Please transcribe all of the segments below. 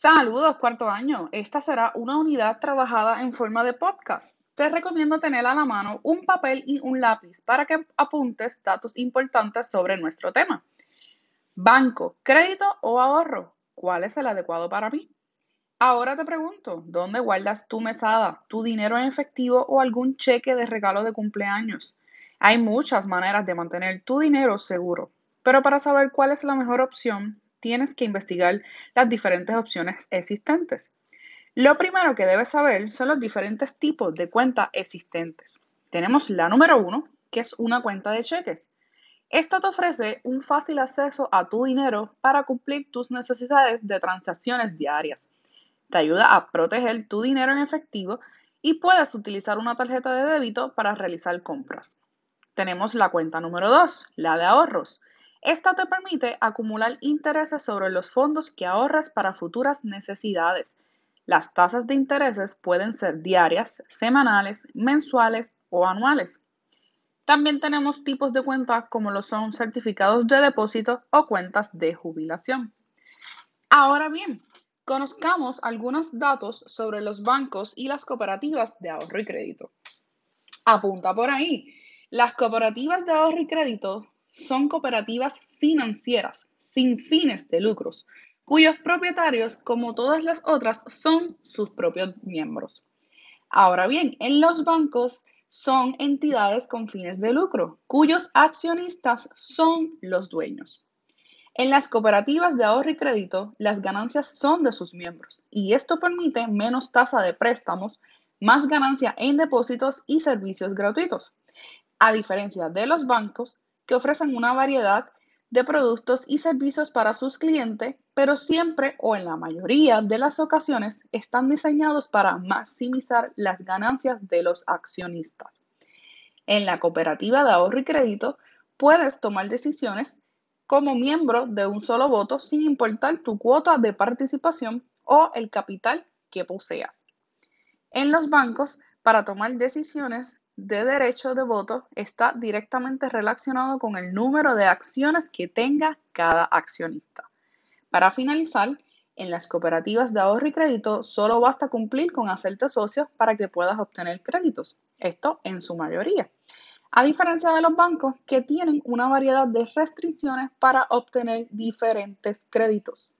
Saludos, cuarto año. Esta será una unidad trabajada en forma de podcast. Te recomiendo tener a la mano un papel y un lápiz para que apuntes datos importantes sobre nuestro tema. Banco, crédito o ahorro. ¿Cuál es el adecuado para mí? Ahora te pregunto, ¿dónde guardas tu mesada, tu dinero en efectivo o algún cheque de regalo de cumpleaños? Hay muchas maneras de mantener tu dinero seguro, pero para saber cuál es la mejor opción, tienes que investigar las diferentes opciones existentes. Lo primero que debes saber son los diferentes tipos de cuentas existentes. Tenemos la número uno, que es una cuenta de cheques. Esta te ofrece un fácil acceso a tu dinero para cumplir tus necesidades de transacciones diarias. Te ayuda a proteger tu dinero en efectivo y puedes utilizar una tarjeta de débito para realizar compras. Tenemos la cuenta número 2, la de ahorros. Esta te permite acumular intereses sobre los fondos que ahorras para futuras necesidades. Las tasas de intereses pueden ser diarias, semanales, mensuales o anuales. También tenemos tipos de cuentas como lo son certificados de depósito o cuentas de jubilación. Ahora bien, conozcamos algunos datos sobre los bancos y las cooperativas de ahorro y crédito. Apunta por ahí. Las cooperativas de ahorro y crédito son cooperativas financieras sin fines de lucros, cuyos propietarios, como todas las otras, son sus propios miembros. Ahora bien, en los bancos son entidades con fines de lucro, cuyos accionistas son los dueños. En las cooperativas de ahorro y crédito, las ganancias son de sus miembros y esto permite menos tasa de préstamos, más ganancia en depósitos y servicios gratuitos. A diferencia de los bancos, que ofrecen una variedad de productos y servicios para sus clientes, pero siempre o en la mayoría de las ocasiones están diseñados para maximizar las ganancias de los accionistas. En la cooperativa de ahorro y crédito puedes tomar decisiones como miembro de un solo voto sin importar tu cuota de participación o el capital que poseas. En los bancos, para tomar decisiones de derecho de voto está directamente relacionado con el número de acciones que tenga cada accionista. Para finalizar, en las cooperativas de ahorro y crédito solo basta cumplir con hacerte socio para que puedas obtener créditos, esto en su mayoría, a diferencia de los bancos que tienen una variedad de restricciones para obtener diferentes créditos.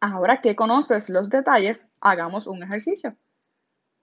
Ahora que conoces los detalles, hagamos un ejercicio.